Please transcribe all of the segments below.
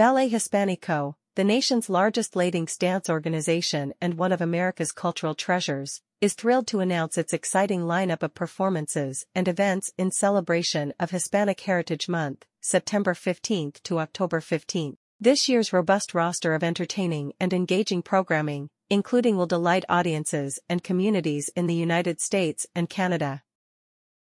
Ballet Hispanico, the nation's largest Latinx dance organization and one of America's cultural treasures, is thrilled to announce its exciting lineup of performances and events in celebration of Hispanic Heritage Month, September 15 to October 15. This year's robust roster of entertaining and engaging programming, including will delight audiences and communities in the United States and Canada.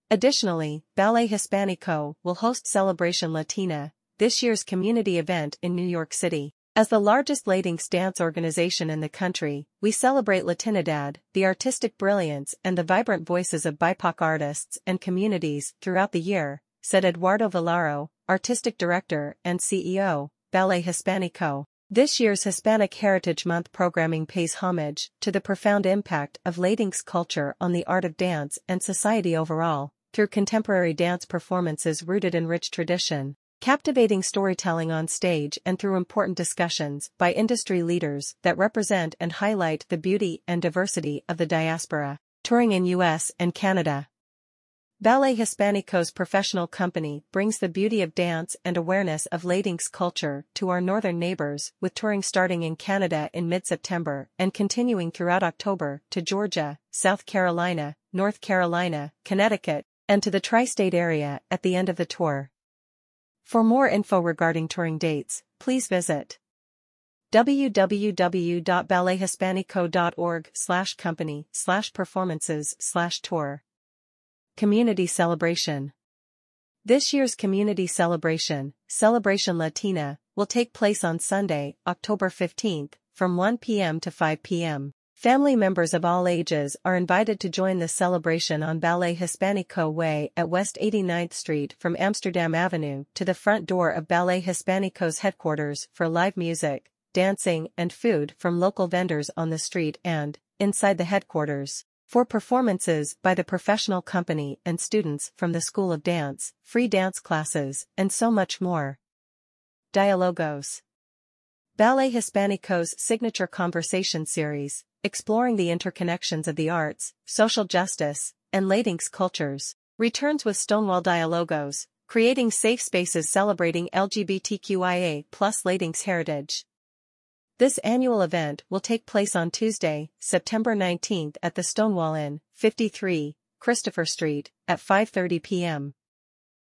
Additionally, Ballet Hispanico will host Celebration Latina, this year's community event in New York City. As the largest Latinx dance organization in the country, we celebrate Latinidad, the artistic brilliance and the vibrant voices of BIPOC artists and communities throughout the year, said Eduardo Vilaro, artistic director and CEO, Ballet Hispanico. This year's Hispanic Heritage Month programming pays homage to the profound impact of Latinx culture on the art of dance and society overall, through contemporary dance performances rooted in rich tradition, captivating storytelling on stage and through important discussions by industry leaders that represent and highlight the beauty and diversity of the diaspora, touring in US and Canada. Ballet Hispanico's professional company brings the beauty of dance and awareness of Latinx culture to our northern neighbors with touring starting in Canada in mid-September and continuing throughout October to Georgia, South Carolina, North Carolina, Connecticut, and to the tri-state area at the end of the tour. For more info regarding touring dates, please visit www.ballethispanico.org slash company slash performances slash tour. Community Celebration This year's community celebration, Celebration Latina, will take place on Sunday, October 15th, from 1 p.m. to 5 p.m. Family members of all ages are invited to join the celebration on Ballet Hispanico Way at West 89th Street from Amsterdam Avenue to the front door of Ballet Hispanico's headquarters for live music, dancing and food from local vendors on the street and, inside the headquarters, for performances by the professional company and students from the School of Dance, free dance classes, and so much more. Dialogos Ballet Hispanico's signature conversation series, exploring the interconnections of the arts, social justice, and Latinx cultures, returns with Stonewall Dialogos, creating safe spaces celebrating LGBTQIA plus Latinx heritage. This annual event will take place on Tuesday, September 19th at the Stonewall Inn, 53, Christopher Street, at 5.30 p.m.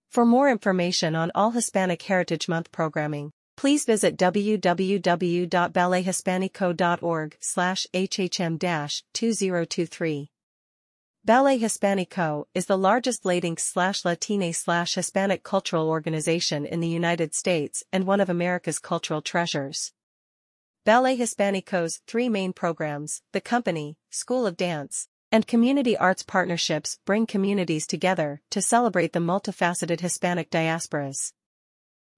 For more information on all Hispanic Heritage Month programming, Please visit www.ballethispanico.org slash HHM-2023. Ballet Hispanico is the largest Latinx slash Latine slash Hispanic cultural organization in the United States and one of America's cultural treasures. Ballet Hispanico's three main programs, the company, School of Dance, and community arts partnerships bring communities together to celebrate the multifaceted Hispanic diasporas.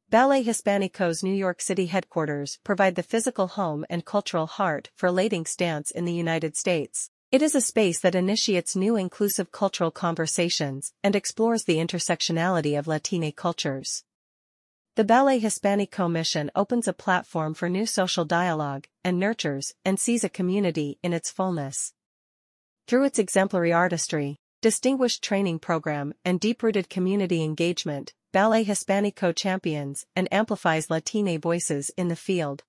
Ballet Hispanico's New York City headquarters provide the physical home and cultural heart for Latinx dance in the United States. It is a space that initiates new inclusive cultural conversations and explores the intersectionality of Latine cultures. The Ballet Hispanico mission opens a platform for new social dialogue and nurtures and sees a community in its fullness. Through its exemplary artistry, distinguished training program and deep-rooted community engagement, Ballet Hispanico champions and amplifies Latine voices in the field.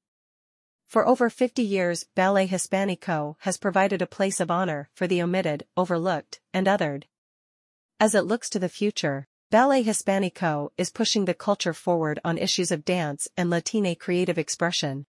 For over 50 years Ballet Hispanico has provided a place of honor for the omitted, overlooked, and othered. As it looks to the future, Ballet Hispanico is pushing the culture forward on issues of dance and Latine creative expression,